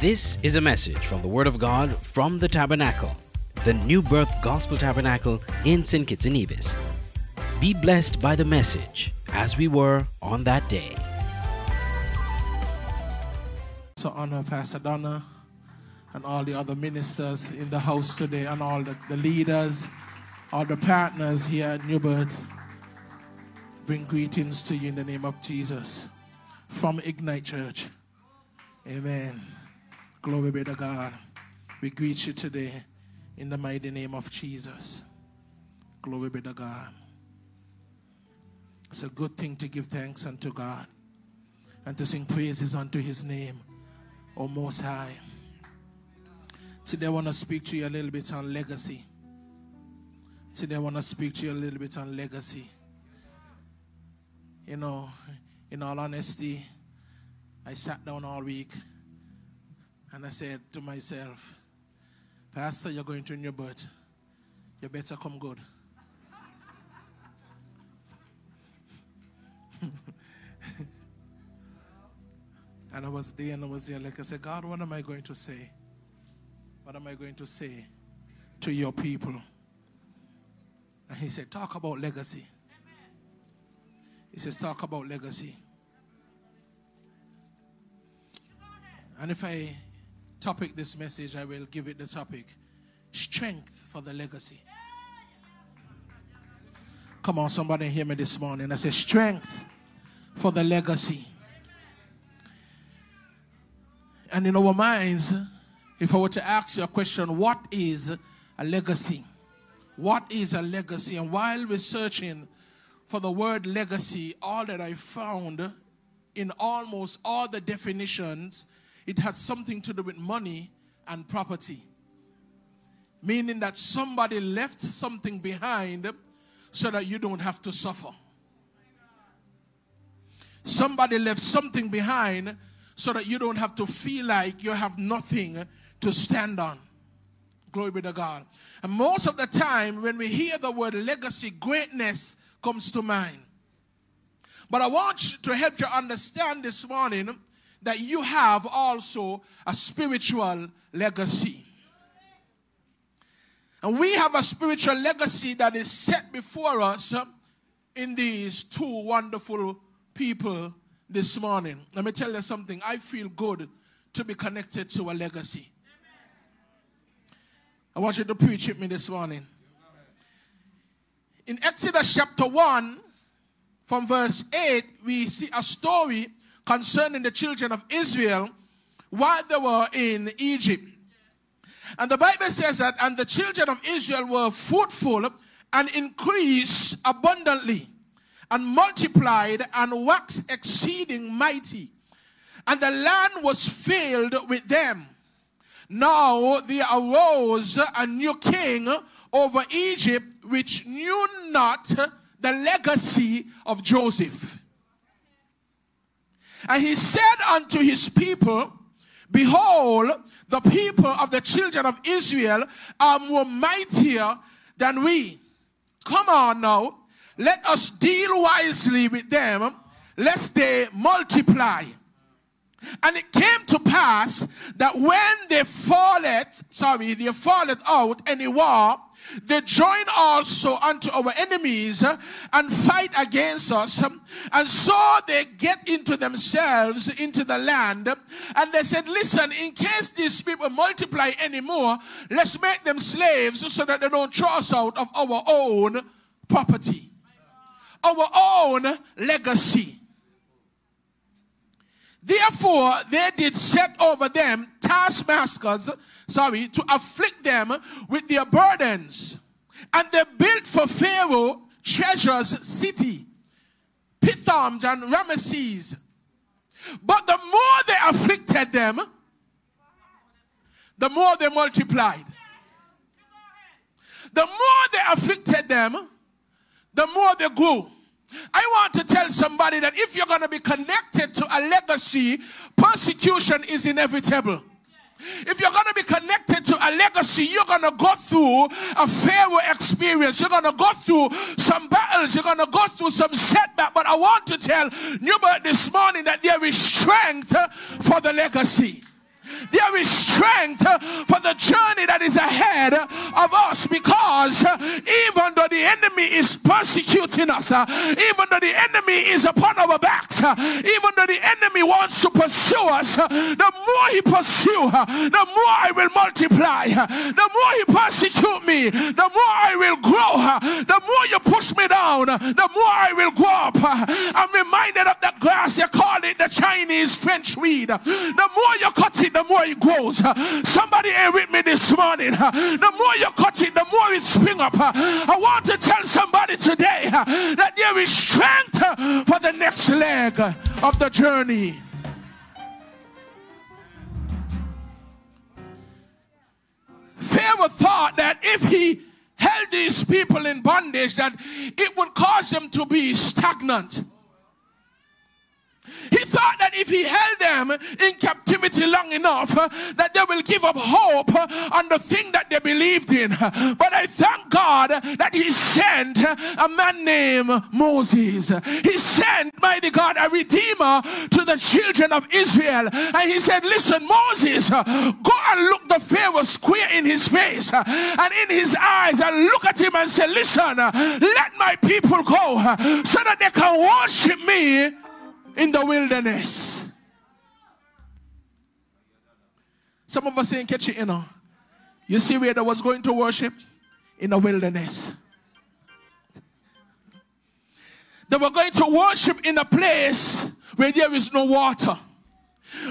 This is a message from the Word of God from the Tabernacle, the New Birth Gospel Tabernacle in St. Kitts and Nevis. Be blessed by the message as we were on that day. So honor Pastor Donna and all the other ministers in the house today and all the, the leaders, all the partners here at New Birth. Bring greetings to you in the name of Jesus from Ignite Church. Amen. Glory be to God. We greet you today in the mighty name of Jesus. Glory be to God. It's a good thing to give thanks unto God and to sing praises unto his name, O Most High. Today I want to speak to you a little bit on legacy. Today I want to speak to you a little bit on legacy. You know, in all honesty, I sat down all week and I said to myself, Pastor, you're going to New Birth. You better come good. and I was there and I was there. Like I said, God, what am I going to say? What am I going to say to your people? And he said, Talk about legacy. He says, Talk about legacy. And if I topic this message, I will give it the topic Strength for the Legacy. Come on, somebody hear me this morning. I say, Strength for the legacy. And in our minds, if I were to ask you a question, what is a legacy? What is a legacy? And while researching for the word legacy, all that I found in almost all the definitions, it had something to do with money and property. Meaning that somebody left something behind so that you don't have to suffer. Somebody left something behind so that you don't have to feel like you have nothing to stand on. Glory be to God. And most of the time, when we hear the word legacy, greatness comes to mind. But I want to help you understand this morning that you have also a spiritual legacy. And we have a spiritual legacy that is set before us in these two wonderful people this morning. Let me tell you something. I feel good to be connected to a legacy. I want you to preach with me this morning. In Exodus chapter 1, from verse 8, we see a story concerning the children of Israel while they were in Egypt. And the Bible says that, and the children of Israel were fruitful and increased abundantly and multiplied and waxed exceeding mighty. And the land was filled with them. Now there arose a new king over Egypt, which knew not the legacy of Joseph. And he said unto his people, Behold, the people of the children of Israel are more mightier than we. Come on now. Let us deal wisely with them, lest they multiply. And it came to pass that when they falleth, sorry, they falleth out any war, they join also unto our enemies uh, and fight against us. Um, and so they get into themselves into the land. Um, and they said, Listen, in case these people multiply anymore, let's make them slaves so that they don't throw us out of our own property, our own legacy. Therefore, they did set over them taskmasters, sorry, to afflict them with their burdens. And they built for Pharaoh treasures city, Pithom and Ramesses. But the more they afflicted them, the more they multiplied. The more they afflicted them, the more they grew. I want to tell somebody that if you're going to be connected to a legacy, persecution is inevitable. If you're going to be connected to a legacy, you're going to go through a Pharaoh experience. You're going to go through some battles. You're going to go through some setback. But I want to tell New Birth this morning that there is strength for the legacy. There is strength for the journey that is ahead of us because uh, even though the enemy is persecuting us, uh, even though the enemy is upon our backs, uh, even though the enemy wants to pursue us, the more he pursue, her, the more I will multiply. The more he persecute me, the more I will grow. The more you push me down, the more I will grow up. I'm reminded of that grass you call it the Chinese French weed. The more you cut it, the more it grows. Somebody ain't with me this morning. The more you cut it, the more it spring up. I want to tell somebody today that there is strength for the next leg of the journey. Pharaoh thought that if he held these people in bondage, that it would cause them to be stagnant. He thought that if he held them in captivity long enough, uh, that they will give up hope uh, on the thing that they believed in. But I thank God that he sent a man named Moses. He sent, mighty God, a redeemer to the children of Israel. And he said, Listen, Moses, uh, go and look the Pharaoh square in his face and in his eyes and look at him and say, Listen, let my people go so that they can worship me in the wilderness. Some of us ain't catch you know. You see where they was going to worship? In the wilderness. They were going to worship in a place where there is no water,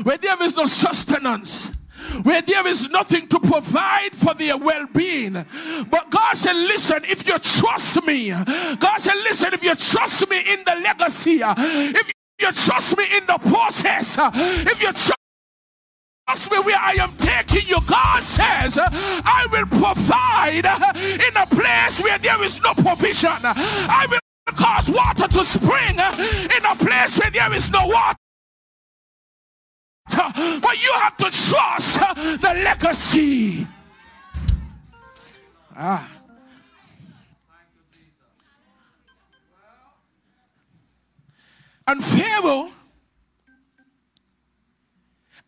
where there is no sustenance, where there is nothing to provide for their well being. But God said, Listen, if you trust me, God said, Listen, if you trust me in the legacy, if you trust me in the process, uh, if you trust me where I am taking you, God says, uh, I will provide uh, in a place where there is no provision. I will cause water to spring in a place where there is no water. But you have to trust the legacy. Ah. And Pharaoh,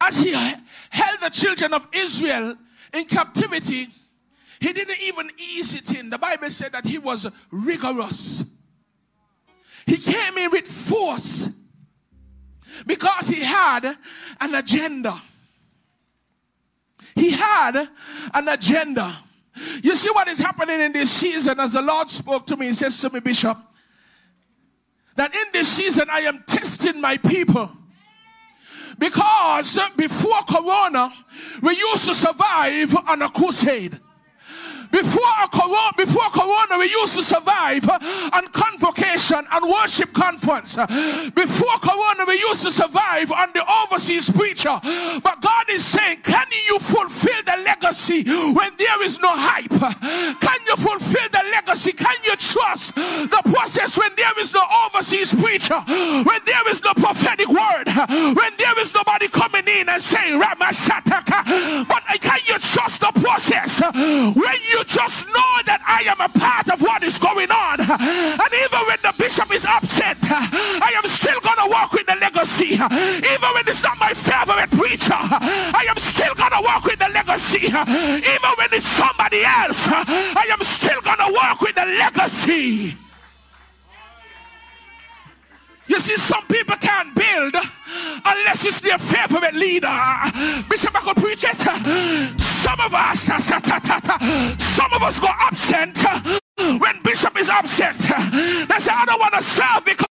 as he held the children of Israel in captivity, he didn't even ease it in. The Bible said that he was rigorous. He came in with force because he had an agenda. He had an agenda. You see what is happening in this season as the Lord spoke to me. He says to me, Bishop, that in this season I am testing my people. Because before Corona, we used to survive on a crusade. Before corona, before corona, we used to survive uh, on convocation and worship conference. Uh, before corona, we used to survive on the overseas preacher. But God is saying, can you fulfill the legacy when there is no hype? Uh, can you fulfill the legacy? Can you trust the process when there is no overseas preacher? When there is no prophetic word? When there is nobody coming in and saying, Ramashataka? But can you trust the process? When you you just know that I am a part of what is going on. And even when the bishop is upset, I am still going to walk with the legacy. Even when it's not my favorite preacher, I am still going to walk with the legacy. Even when it's somebody else, I am still going to walk with the legacy. You see, some people can't build unless it's their favorite leader. Bishop, I could preach it. Some of us, some of us go absent when Bishop is absent. They say, I don't want to serve because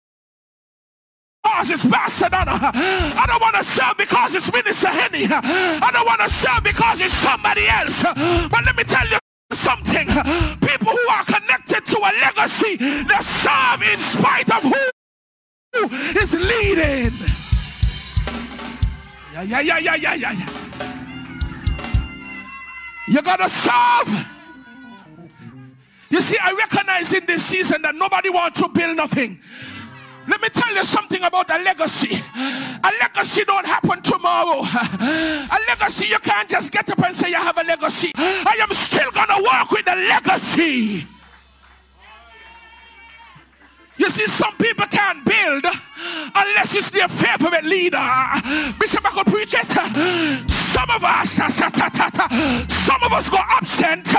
it's Pastor Donna. I don't want to serve because it's Minister Henny. I don't want to serve because it's somebody else. But let me tell you something. People who are connected to a legacy, they serve in spite of who is leading. Yeah, yeah, yeah, yeah, yeah, yeah. You gotta serve. You see, I recognize in this season that nobody wants to build nothing. Let me tell you something about a legacy. A legacy don't happen tomorrow. A legacy, you can't just get up and say you have a legacy. I am still gonna work with the legacy. You see, some people can't build unless it's their favorite leader. Bishop, I could preach it. Some of us, some of us go absent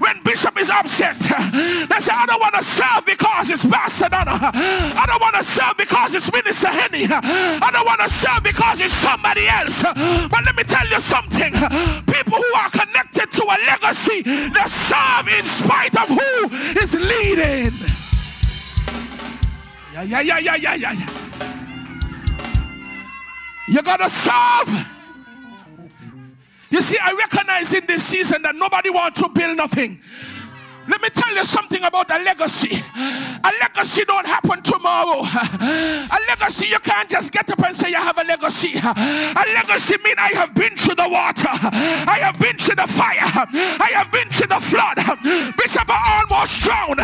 when Bishop is absent. They say, I don't want to serve because it's Pastor Donna. I don't want to serve because it's Minister Henny. I don't want to serve because it's somebody else. But let me tell you something. People who are connected to a legacy, they serve in spite of who is leading. Yeah, yeah, yeah, yeah, yeah, yeah. You gotta serve. You see, I recognize in this season that nobody wants to build nothing. Let me tell you something about a legacy. A legacy don't happen tomorrow. A legacy you can't just get up and say you have a legacy. A legacy mean I have been through the water. I have been through the fire. I have been through the flood. Bishop, I almost drowned,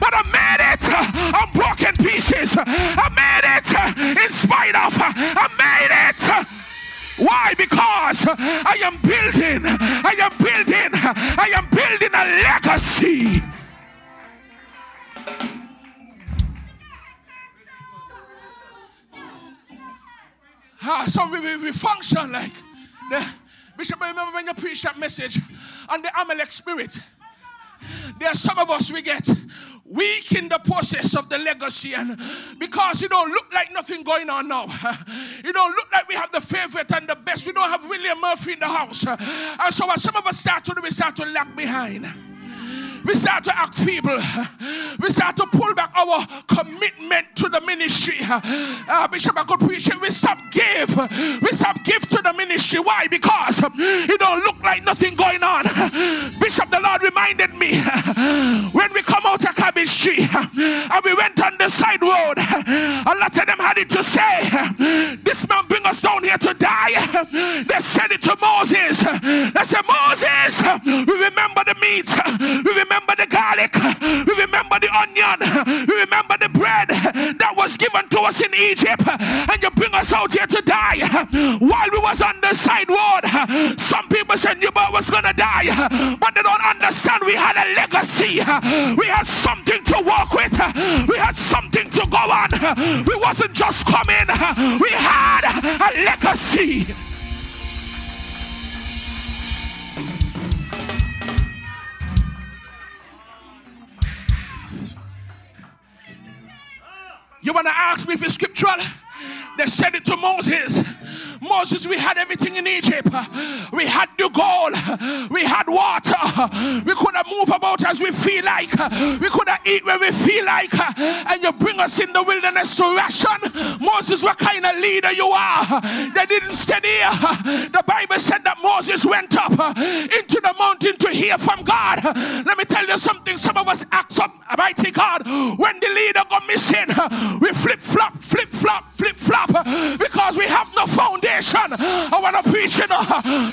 but I made it on broken pieces. I made it in spite of. I made it. Why? Because I am building, I am building, I am building a legacy. Ah, so we, we, we function like the Bishop. Remember when you preach that message on the Amalek spirit? There are some of us we get weak in the process of the legacy and because you don't look like nothing going on now you don't look like we have the favorite and the best we don't have william murphy in the house and so as some of us start to do we start to lag behind we start to act feeble. We start to pull back our commitment to the ministry. Uh, Bishop, I could preach it. We stop give. We stop give to the ministry. Why? Because it don't look like nothing going on. Tree and we went on the side road, a lot of them had it to say, This man bring us down here to die. They said it to Moses. They said, Moses, we remember the meat. We remember the garlic. We remember the onion. We remember that was given to us in Egypt. And you bring us out here to die. While we was on the side road, some people said you was gonna die. But they don't understand we had a legacy. We had something to work with. We had something to go on. We wasn't just coming. We had a legacy. You want to ask me if it's scriptural? They said it to Moses. Moses, we had everything in Egypt. We had the gold. We had water. We could have moved about as we feel like. We could have eat where we feel like. And you bring us in the wilderness to ration. Moses, what kind of leader you are? They didn't stay there. The Bible said that Moses went up into mountain to hear from God. Let me tell you something. Some of us act up, mighty God. When the leader go missing, we flip flop, flip flop, flip flop because we have foundation. I want to preach it.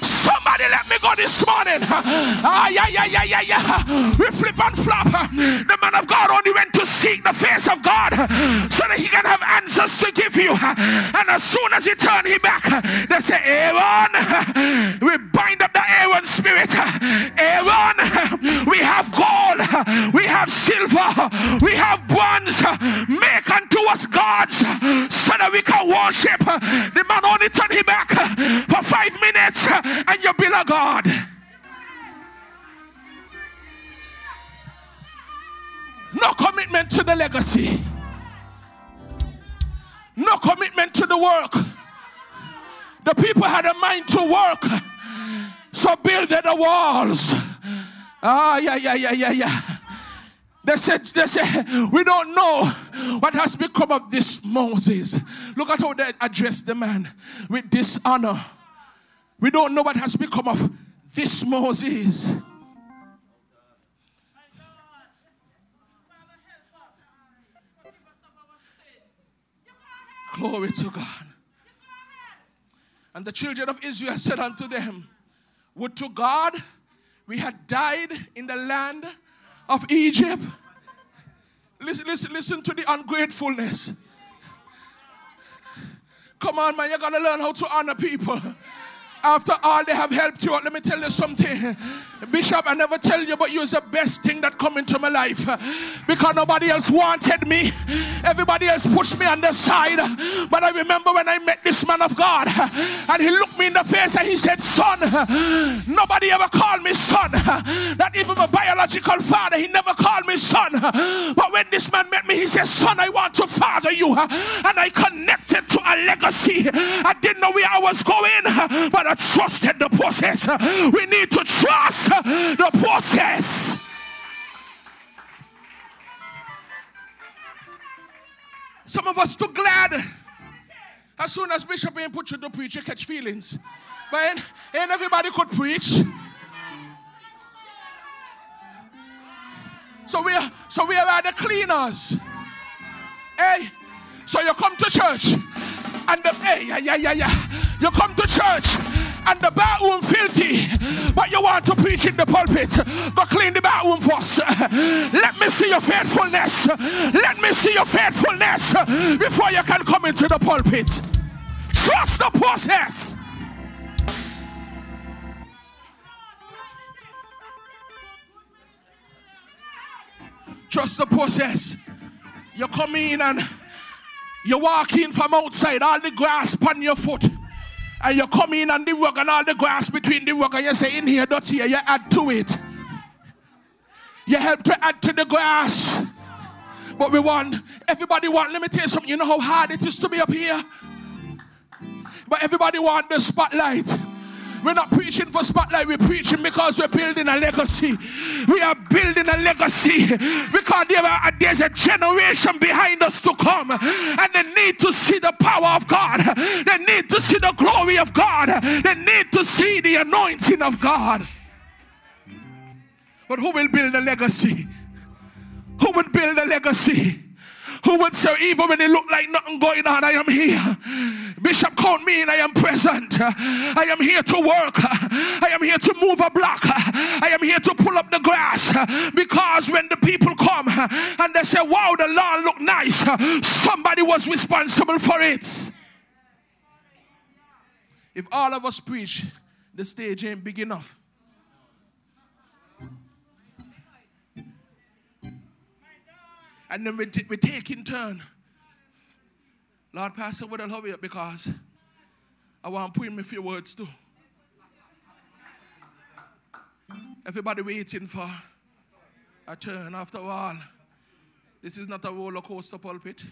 Somebody let me go this morning. Ah, yeah, yeah, yeah, yeah, yeah. We flip and flop. The man of God only went to seek the face of God so that he can have answers to give you. And as soon as he turned him back, they say, Aaron, we bind up the Aaron spirit. Aaron, we have gold, we have silver, we have bronze. Make unto us gods so that we can worship. The man only turned him back for five minutes and you build a God. No commitment to the legacy. No commitment to the work. The people had a mind to work. So build the walls. Ah, yeah, yeah, yeah, yeah, yeah. They said, they said, we don't know what has become of this Moses. Look at how they address the man with dishonor. We don't know what has become of this Moses. Glory to God. And the children of Israel said unto them, Would to God we had died in the land of Egypt. Listen, listen, listen to the ungratefulness. Come on, man, you gotta learn how to honor people. After all they have helped you, let me tell you something. Bishop, I never tell you, but you was the best thing that come into my life. Because nobody else wanted me. Everybody else pushed me on the side. But I remember when I met this man of God, and he looked me in the face and he said, Son, nobody ever called me son. Not even my biological father, he never called me son. But when this man met me, he said, Son, I want to father you. And I connected to a legacy. I didn't know where I was going, but I trusted the process. We need to trust the process. Some of us too glad. As soon as Bishop ain't put you to preach, you catch feelings. But ain't, ain't everybody could preach. So we are so we are the cleaners. Hey, so you come to church and the hey yeah yeah yeah yeah. You come to church and the bathroom filthy, but you want to preach in the pulpit, but clean the bathroom first. Let me see your faithfulness. Let me see your faithfulness before you can come into the pulpit. Trust the process. Trust the process. You come in and you walk in from outside, all the grass on your foot. And you come in and the rug and all the grass between the rug, and you say, In here, not here, you add to it. You help to add to the grass. But we want, everybody want, let me tell you something, you know how hard it is to be up here? But everybody want the spotlight. We're not preaching for spotlight, we're preaching because we're building a legacy. We are building a legacy because there are, there's a generation behind us to come and they need to see the power of God. They need to see the glory of God. They need to see the anointing of God. But who will build a legacy? Who would build a legacy? who would say, even when it looked like nothing going on, I am here. Bishop called me and I am present. I am here to work. I am here to move a block. I am here to pull up the grass. Because when the people come and they say, wow, the lawn look nice, somebody was responsible for it. If all of us preach, the stage ain't big enough. And then we, t- we take in turn. Lord, Pastor, would I love you because I want to put in a few words too. Everybody waiting for a turn after all. This is not a roller coaster pulpit.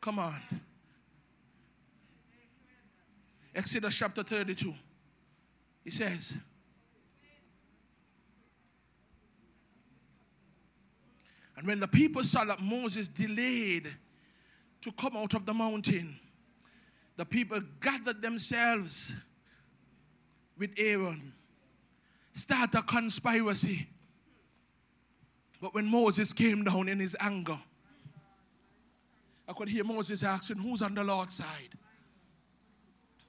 Come on. Exodus chapter 32. He says, And when the people saw that Moses delayed to come out of the mountain, the people gathered themselves with Aaron, start a conspiracy. But when Moses came down in his anger, I could hear Moses asking, Who's on the Lord's side?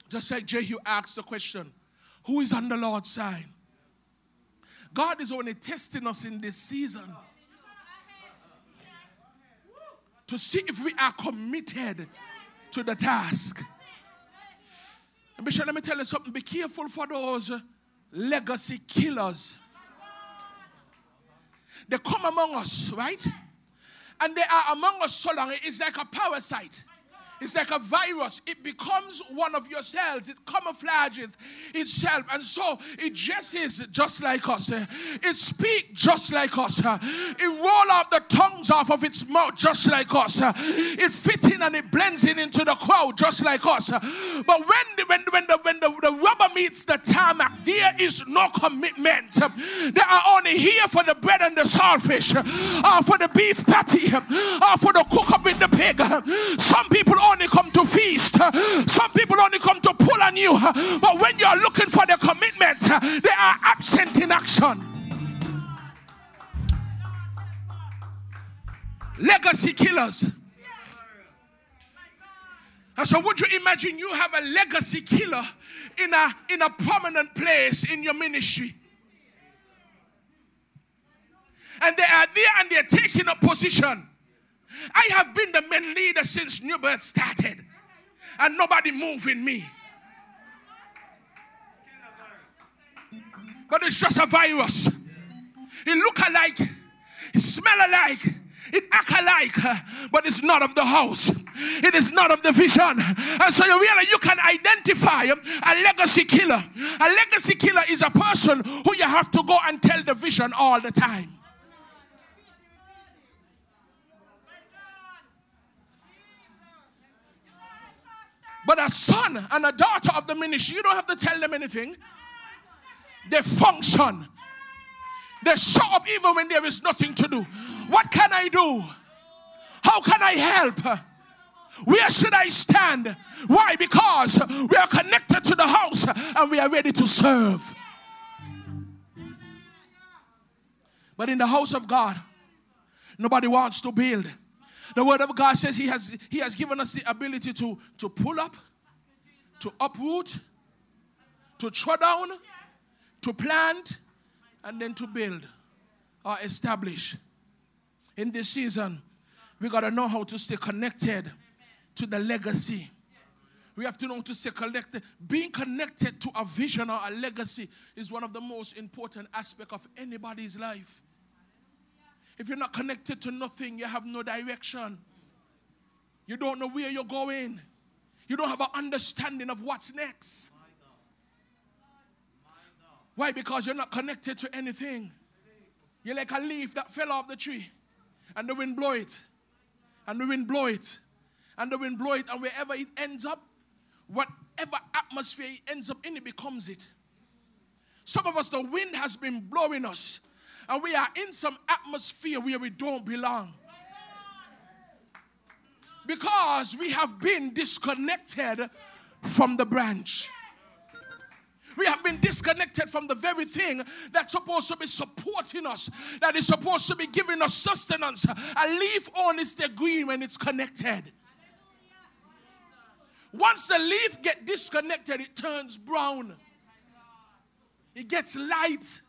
Just like Jehu asked the question, Who is on the Lord's side? God is only testing us in this season to see if we are committed to the task. And Bishop, let me tell you something. Be careful for those legacy killers. They come among us, right? And they are among us so long, it's like a parasite. It's like a virus. It becomes one of your cells. It camouflages itself. And so it just is just like us. It speaks just like us. It roll out the tongues off of its mouth just like us. It fits in and it blends in into the crowd just like us. But when the, when, when, the, when the, the rubber meets the tarmac, there is no commitment. They are only here for the bread and the saltfish, or for the beef patty, or for the cook up in the pig. Some people only come to feast. Some people only come to pull on you. But when you are looking for the commitment, they are absent in action. Legacy killers. And so would you imagine you have a legacy killer in a in a prominent place in your ministry? And they are there and they're taking a position. I have been the main leader since New Birth started. and nobody moving me. But it's just a virus. It look alike, it smell alike, it act alike, but it's not of the house. It is not of the vision. And so you realize you can identify a legacy killer. A legacy killer is a person who you have to go and tell the vision all the time. But a son and a daughter of the ministry, you don't have to tell them anything. They function. They show up even when there is nothing to do. What can I do? How can I help? Where should I stand? Why? Because we are connected to the house and we are ready to serve. But in the house of God, nobody wants to build. The word of God says he has, he has given us the ability to, to pull up, to uproot, to throw down, to plant, and then to build or establish. In this season, we got to know how to stay connected to the legacy. We have to know to stay connected. Being connected to a vision or a legacy is one of the most important aspects of anybody's life. If you're not connected to nothing, you have no direction. You don't know where you're going. You don't have an understanding of what's next. Why? Because you're not connected to anything. You're like a leaf that fell off the tree, and the wind blow it, and the wind blow it, and the wind blow it, and wherever it ends up, whatever atmosphere it ends up in, it becomes it. Some of us, the wind has been blowing us, and we are in some atmosphere where we don't belong. Because we have been disconnected from the branch. We have been disconnected from the very thing that's supposed to be supporting us, that is supposed to be giving us sustenance. A leaf on the green when it's connected. Once the leaf get disconnected, it turns brown. It gets light.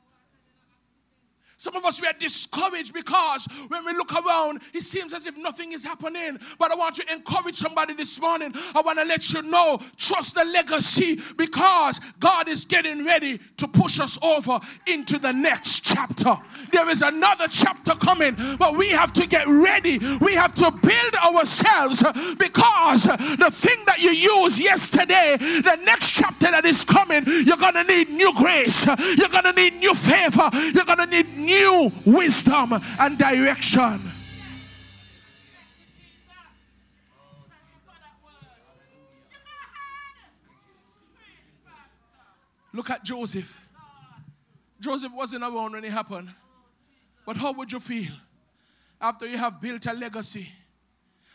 Some of us we are discouraged because when we look around, it seems as if nothing is happening. But I want to encourage somebody this morning. I want to let you know, trust the legacy because God is getting ready to push us over into the next chapter. There is another chapter coming, but we have to get ready. We have to build ourselves because the thing that you used yesterday, the next chapter that is coming, you're going to need new grace. You're going to need new favor. You're going to need new wisdom and direction. Look at Joseph. Joseph wasn't around when it happened. But how would you feel after you have built a legacy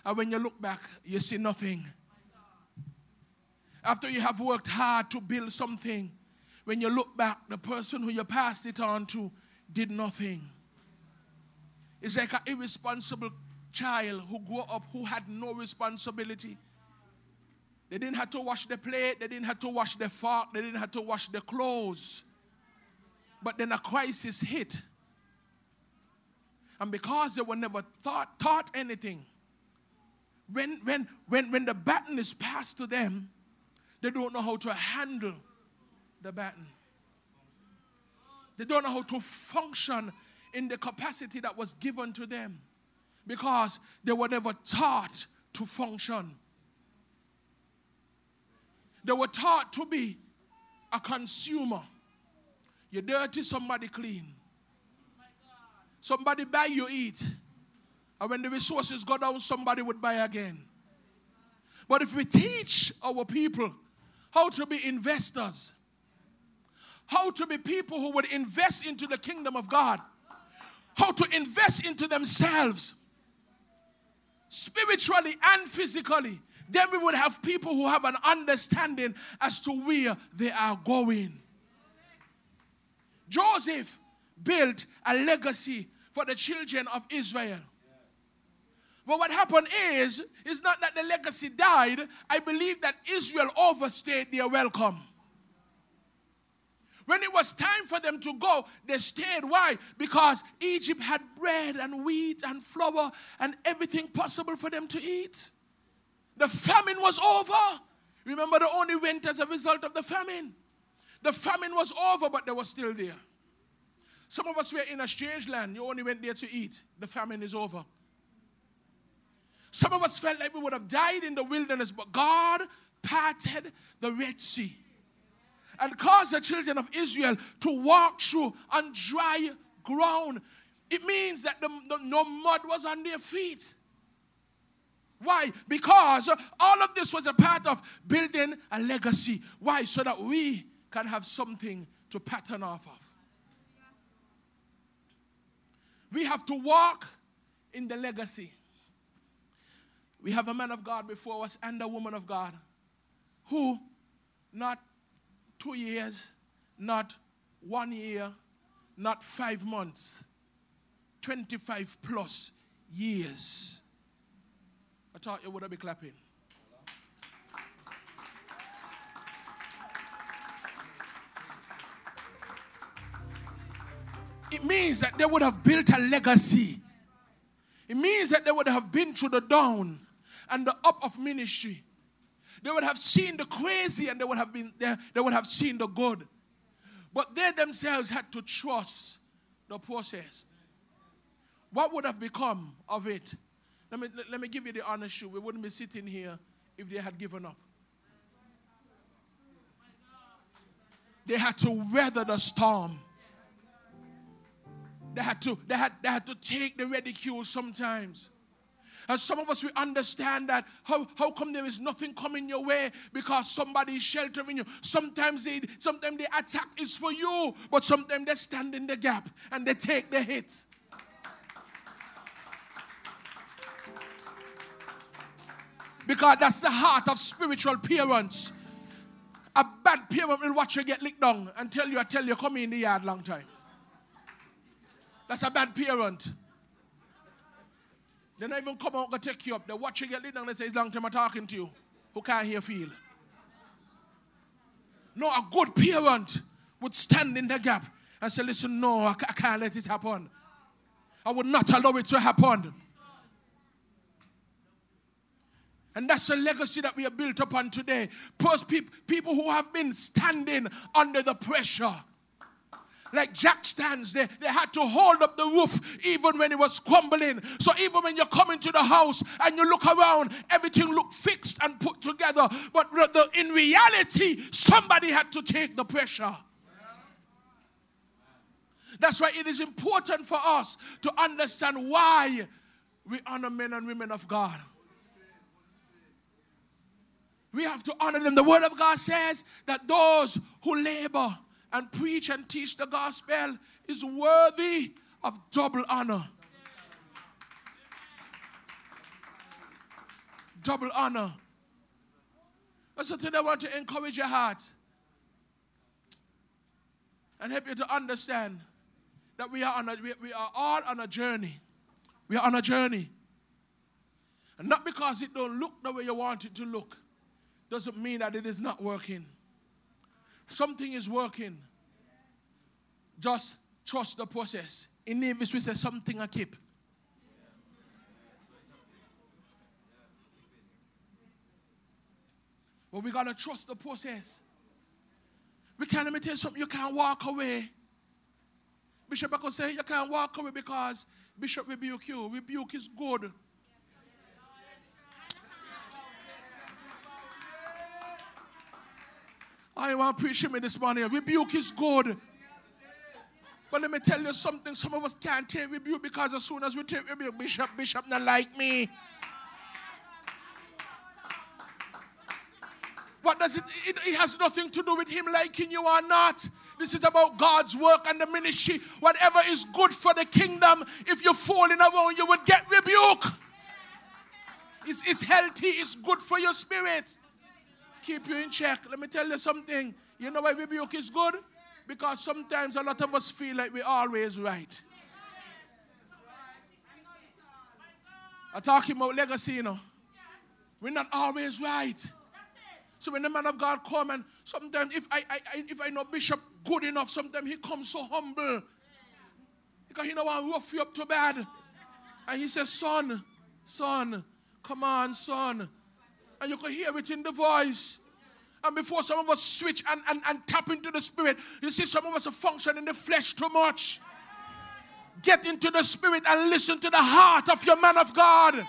and when you look back, you see nothing? After you have worked hard to build something, when you look back, the person who you passed it on to did nothing. It's like an irresponsible child who grew up who had no responsibility. They didn't have to wash the plate, they didn't have to wash the fork, they didn't have to wash the clothes. But then a crisis hit. And because they were never taught, taught anything, when, when, when, when the baton is passed to them, they don't know how to handle the baton. They don't know how to function in the capacity that was given to them because they were never taught to function. They were taught to be a consumer. You're dirty, somebody clean. Somebody buy, you eat. And when the resources go down, somebody would buy again. But if we teach our people how to be investors, how to be people who would invest into the kingdom of God, how to invest into themselves spiritually and physically, then we would have people who have an understanding as to where they are going. Joseph built a legacy for the children of Israel. But what happened is, is not that the legacy died. I believe that Israel overstayed their welcome. When it was time for them to go, they stayed. Why? Because Egypt had bread and wheat and flour and everything possible for them to eat. The famine was over. Remember, they only went as a result of the famine. The famine was over, but they were still there. Some of us were in a strange land. You only went there to eat. The famine is over. Some of us felt like we would have died in the wilderness, but God parted the Red Sea and caused the children of Israel to walk through on dry ground. It means that the, the, no mud was on their feet. Why? Because all of this was a part of building a legacy. Why? So that we can have something to pattern off of. We have to walk in the legacy. We have a man of God before us and a woman of God who, not two years, not one year, not five months, 25 plus years. I thought you would have been clapping. It means that they would have built a legacy. It means that they would have been through the down and the up of ministry. They would have seen the crazy and they would have been there, they would have seen the good. But they themselves had to trust the process. What would have become of it? Let me, let me give you the honest truth. We wouldn't be sitting here if they had given up. They had to weather the storm. They had to, they had, they had to take the ridicule sometimes. And some of us, we understand that. How, how come there is nothing coming your way? Because somebody is sheltering you. Sometimes, they, sometimes the attack is for you, but sometimes they stand in the gap and they take the hits. Because that's the heart of spiritual parents. A bad parent will watch you get licked down and tell you, I tell you, come in the yard long time. That's a bad parent. They don't even come out and take you up. They watch you get lit down. They say, it's long time I'm talking to you. Who can't hear feel? No, a good parent would stand in the gap and say, listen, no, I can't let it happen. I would not allow it to happen. And that's a legacy that we are built upon today. Post people who have been standing under the pressure like jack stands, they, they had to hold up the roof even when it was crumbling. So even when you come into the house and you look around, everything looked fixed and put together. But the, in reality, somebody had to take the pressure. That's why it is important for us to understand why we honor men and women of God. We have to honor them. The Word of God says that those who labor and preach and teach the gospel is worthy of double honor. Double honor. That's something I want to encourage your heart and help you to understand that we are, on a, we, we are all on a journey. We are on a journey. And not because it don't look the way you want it to look, doesn't mean that it is not working. Something is working. Just trust the process. In Nevis, we say something I keep. But we gotta trust the process. We can't let me tell you something, you can't walk away. Bishop I say you can't walk away because Bishop rebuke you. Rebuke is good. I want to preach me this morning. Rebuke is good. But let me tell you something. Some of us can't take rebuke because as soon as we take rebuke, Bishop, Bishop not like me. What does it, it? It has nothing to do with him liking you or not. This is about God's work and the ministry. Whatever is good for the kingdom, if you're falling around, you would get rebuke. It's, it's healthy, it's good for your spirit. Keep you in check. Let me tell you something. You know why rebuke is good? Because sometimes a lot of us feel like we're always right. I'm talking about legacy, you know. We're not always right. So when the man of God come and sometimes if I, I, if I know Bishop good enough, sometimes he comes so humble. Because he know I rough you up too bad. And he says, son, son, come on, son. And you can hear it in the voice. And before some of us switch and, and, and tap into the spirit, you see some of us are functioning in the flesh too much. Get into the spirit and listen to the heart of your man of God.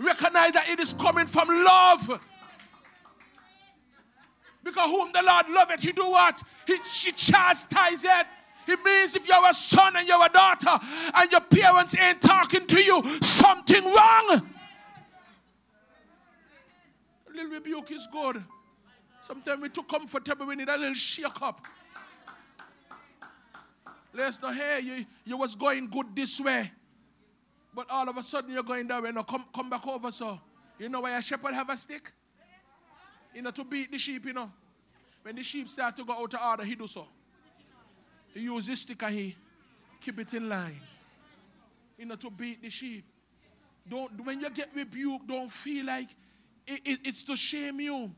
Recognize that it is coming from love. Because whom the Lord loveth, he do what? He, she chastiseth. It means if you're a son and you're a daughter and your parents ain't talking to you, something wrong. Little rebuke is good. Sometimes we're too comfortable, we need a little shake up. Let's not hear you, you was going good this way. But all of a sudden you're going that way. Now come, come back over, so. You know why a shepherd have a stick? You know, to beat the sheep, you know. When the sheep start to go out of order, he do so. He use this stick and he keep it in line. You know, to beat the sheep. Don't when you get rebuked, don't feel like it, it, it's to shame you.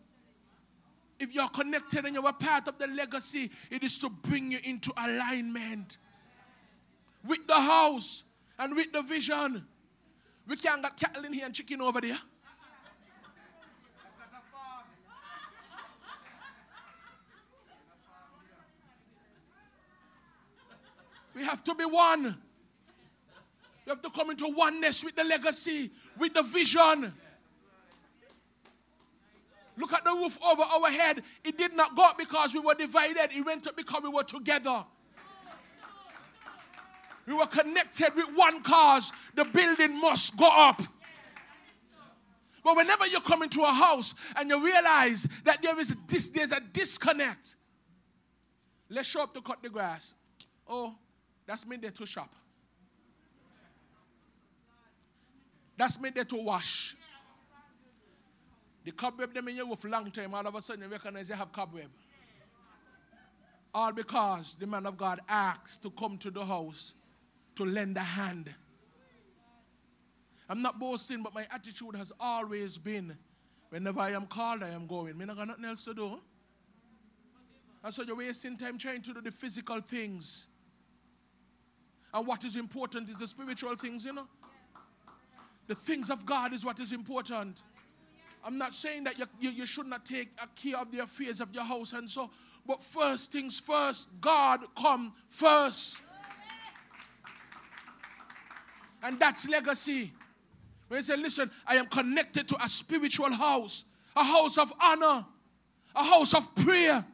If you're connected and you're a part of the legacy, it is to bring you into alignment with the house and with the vision. We can't get cattle in here and chicken over there. We have to be one. We have to come into oneness with the legacy, with the vision. Look at the roof over our head. It did not go up because we were divided, it went up because we were together. We were connected with one cause. The building must go up. But whenever you come into a house and you realize that there is there's a disconnect, let's show up to cut the grass. Oh, that's me there to shop. That's me there to wash. The cobweb them in your roof long time, all of a sudden you recognize you have cobweb. All because the man of God asked to come to the house to lend a hand. I'm not boasting, but my attitude has always been whenever I am called, I am going. Me not got nothing else to do. And so you're wasting time trying to do the physical things. And what is important is the spiritual things, you know. The things of God is what is important. I'm not saying that you, you, you should not take care of the affairs of your house and so, but first things first, God come first. And that's legacy. When you say, listen, I am connected to a spiritual house, a house of honor, a house of prayer,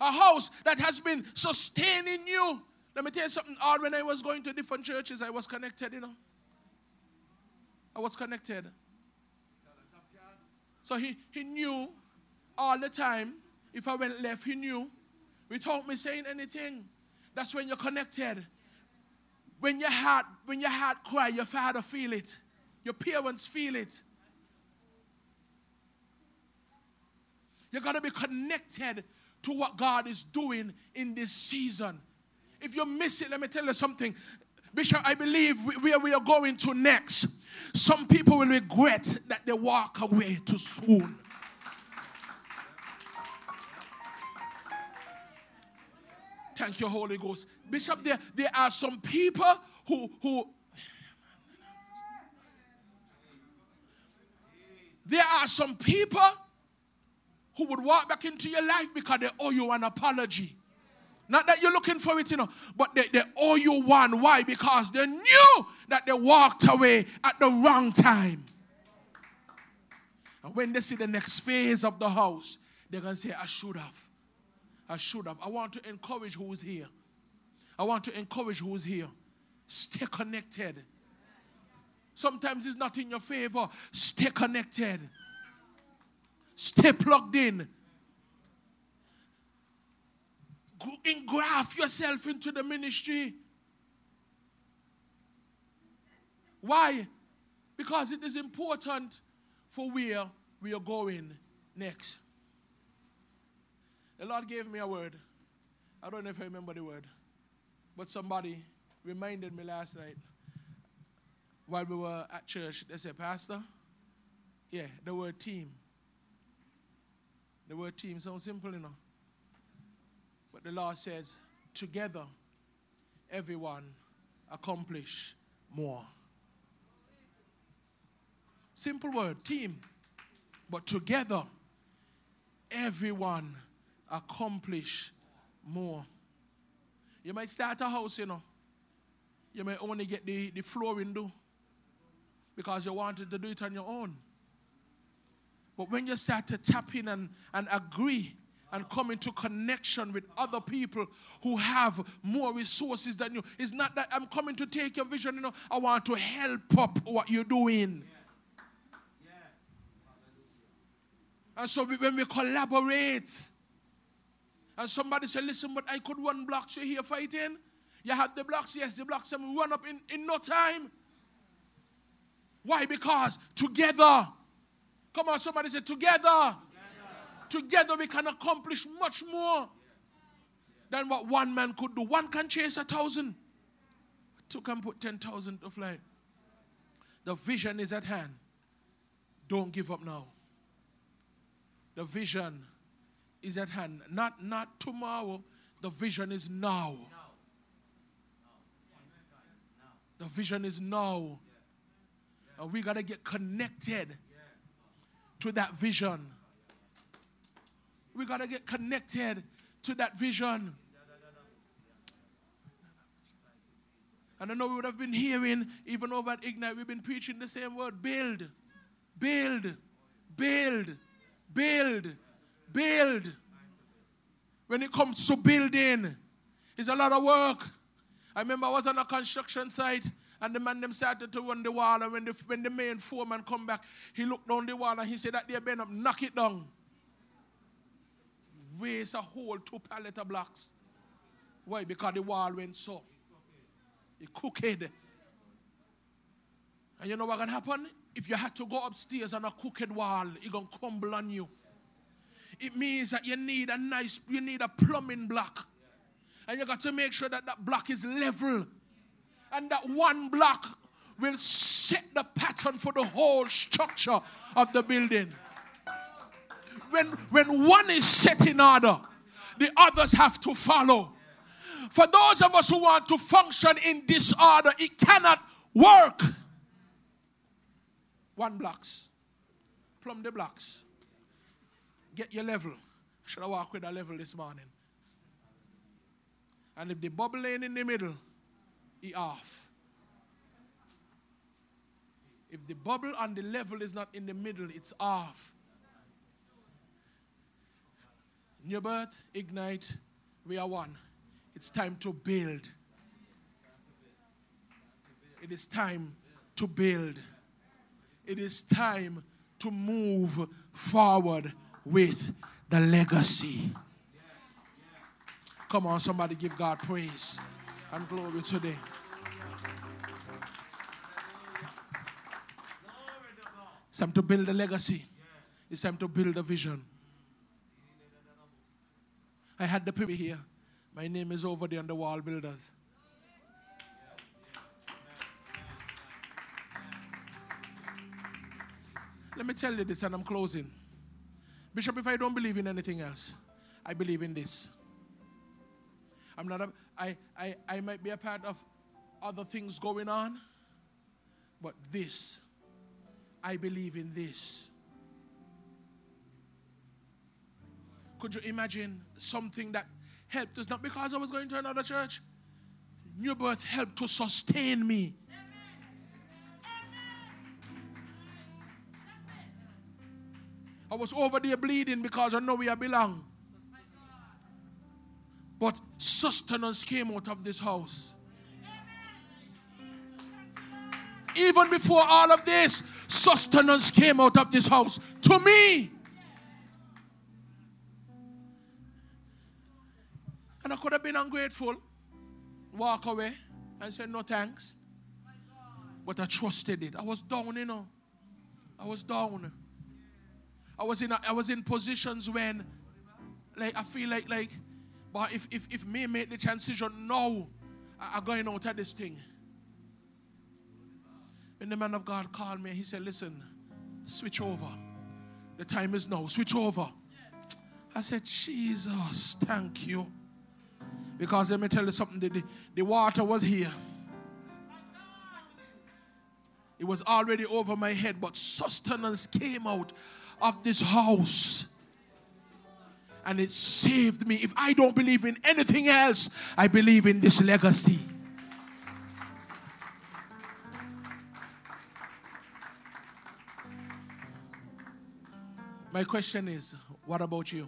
a house that has been sustaining you let me tell you something odd. When I was going to different churches, I was connected, you know. I was connected. So he, he knew all the time. If I went left, he knew without me saying anything. That's when you're connected. When your heart, when your heart cry, your father feel it. Your parents feel it. You gotta be connected to what God is doing in this season. If you miss it, let me tell you something. Bishop, I believe where we are going to next, some people will regret that they walk away too soon. Thank you, Holy Ghost. Bishop, there, there are some people who, who there are some people who would walk back into your life because they owe you an apology. Not that you're looking for it, you know, but they, they owe you one. Why? Because they knew that they walked away at the wrong time. And when they see the next phase of the house, they're going to say, I should have. I should have. I want to encourage who's here. I want to encourage who's here. Stay connected. Sometimes it's not in your favor. Stay connected. Stay plugged in. Engraft yourself into the ministry. Why? Because it is important for where we are going next. The Lord gave me a word. I don't know if I remember the word, but somebody reminded me last night while we were at church. They said, Pastor, yeah, the word team. The word team sounds simple enough. But the Lord says, together, everyone accomplish more. Simple word, team. But together, everyone accomplish more. You might start a house, you know. You may only get the, the flooring do because you wanted to do it on your own. But when you start to tap in and, and agree and come into connection with other people who have more resources than you, it's not that I'm coming to take your vision, you know, I want to help up what you're doing. And so we, when we collaborate, and somebody say, listen, but I could run blocks, you here fighting? You had the blocks, yes, the blocks, and run up in, in no time. Why? Because together, come on, somebody say, together, together, we can accomplish much more than what one man could do. One can chase a thousand, two can put 10,000 to flight. The vision is at hand. Don't give up now. The vision is at hand. Not, not tomorrow. The vision is now. The vision is now. And we got to get connected to that vision. We got to get connected to that vision. And I know we would have been hearing, even over at Ignite, we've been preaching the same word build, build, build build, build. When it comes to building, it's a lot of work. I remember I was on a construction site and the man them started to run the wall and when the, when the main foreman come back, he looked down the wall and he said that they been up, knock it down. Waste a whole two pallet of blocks. Why? Because the wall went so. It cooked. And you know what can happen? If you had to go upstairs on a crooked wall, it's gonna crumble on you. It means that you need a nice, you need a plumbing block. And you got to make sure that that block is level. And that one block will set the pattern for the whole structure of the building. When, when one is set in order, the others have to follow. For those of us who want to function in disorder, it cannot work one blocks. Plumb the blocks. Get your level. Should I walk with a level this morning? And if the bubble ain't in the middle, he off. If the bubble and the level is not in the middle, it's off. New birth, ignite, we are one. It's time to build. It is time to build it is time to move forward with the legacy. Come on, somebody give God praise and glory today. It's time to build a legacy. It's time to build a vision. I had the people here. My name is over there on the wall builders. Let me tell you this, and I'm closing. Bishop, if I don't believe in anything else, I believe in this. I'm not a, I, I, I might be a part of other things going on, but this, I believe in this. Could you imagine something that helped us? Not because I was going to another church. New birth helped to sustain me. I was over there bleeding because I know where I belong. But sustenance came out of this house. Even before all of this, sustenance came out of this house to me. And I could have been ungrateful, walk away, and say, No thanks. But I trusted it. I was down, you know. I was down. I was in a, I was in positions when like I feel like like but if if if me make the transition now, I, am going out of this thing. When the man of God called me, he said, Listen, switch over. The time is now. Switch over. I said, Jesus, thank you. Because let me tell you something, the, the, water was here. It was already over my head, but sustenance came out of this house. And it saved me. If I don't believe in anything else, I believe in this legacy. My question is what about you?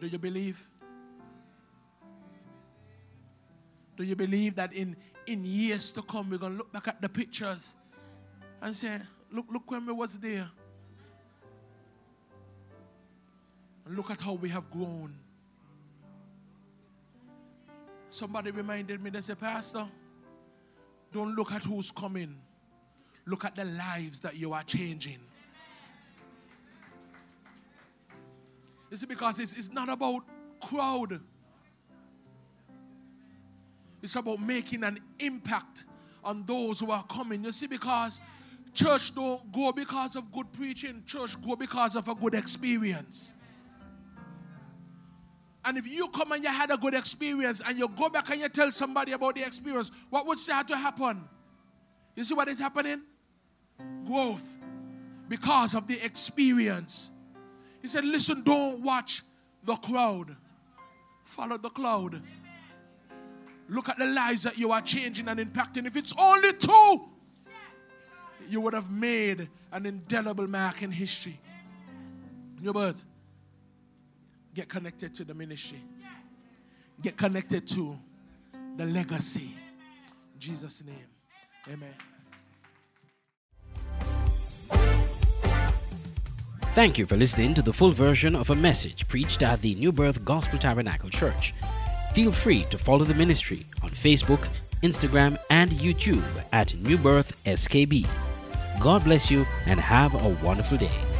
Do you believe? Do you believe that in, in years to come we're gonna look back at the pictures and say, look, look when we was there. And look at how we have grown. Somebody reminded me, they said, Pastor, don't look at who's coming. Look at the lives that you are changing. You see, because it's, it's not about crowd. It's about making an impact on those who are coming. You see, because church don't go because of good preaching, church go because of a good experience. And if you come and you had a good experience and you go back and you tell somebody about the experience, what would start to happen? You see what is happening? Growth because of the experience. He said, Listen, don't watch the crowd, follow the cloud. Look at the lives that you are changing and impacting. If it's only two, you would have made an indelible mark in history. New Birth. Get connected to the ministry. Get connected to the legacy. In Jesus' name. Amen. Thank you for listening to the full version of a message preached at the New Birth Gospel Tabernacle Church. Feel free to follow the ministry on Facebook, Instagram, and YouTube at New Birth SKB. God bless you and have a wonderful day.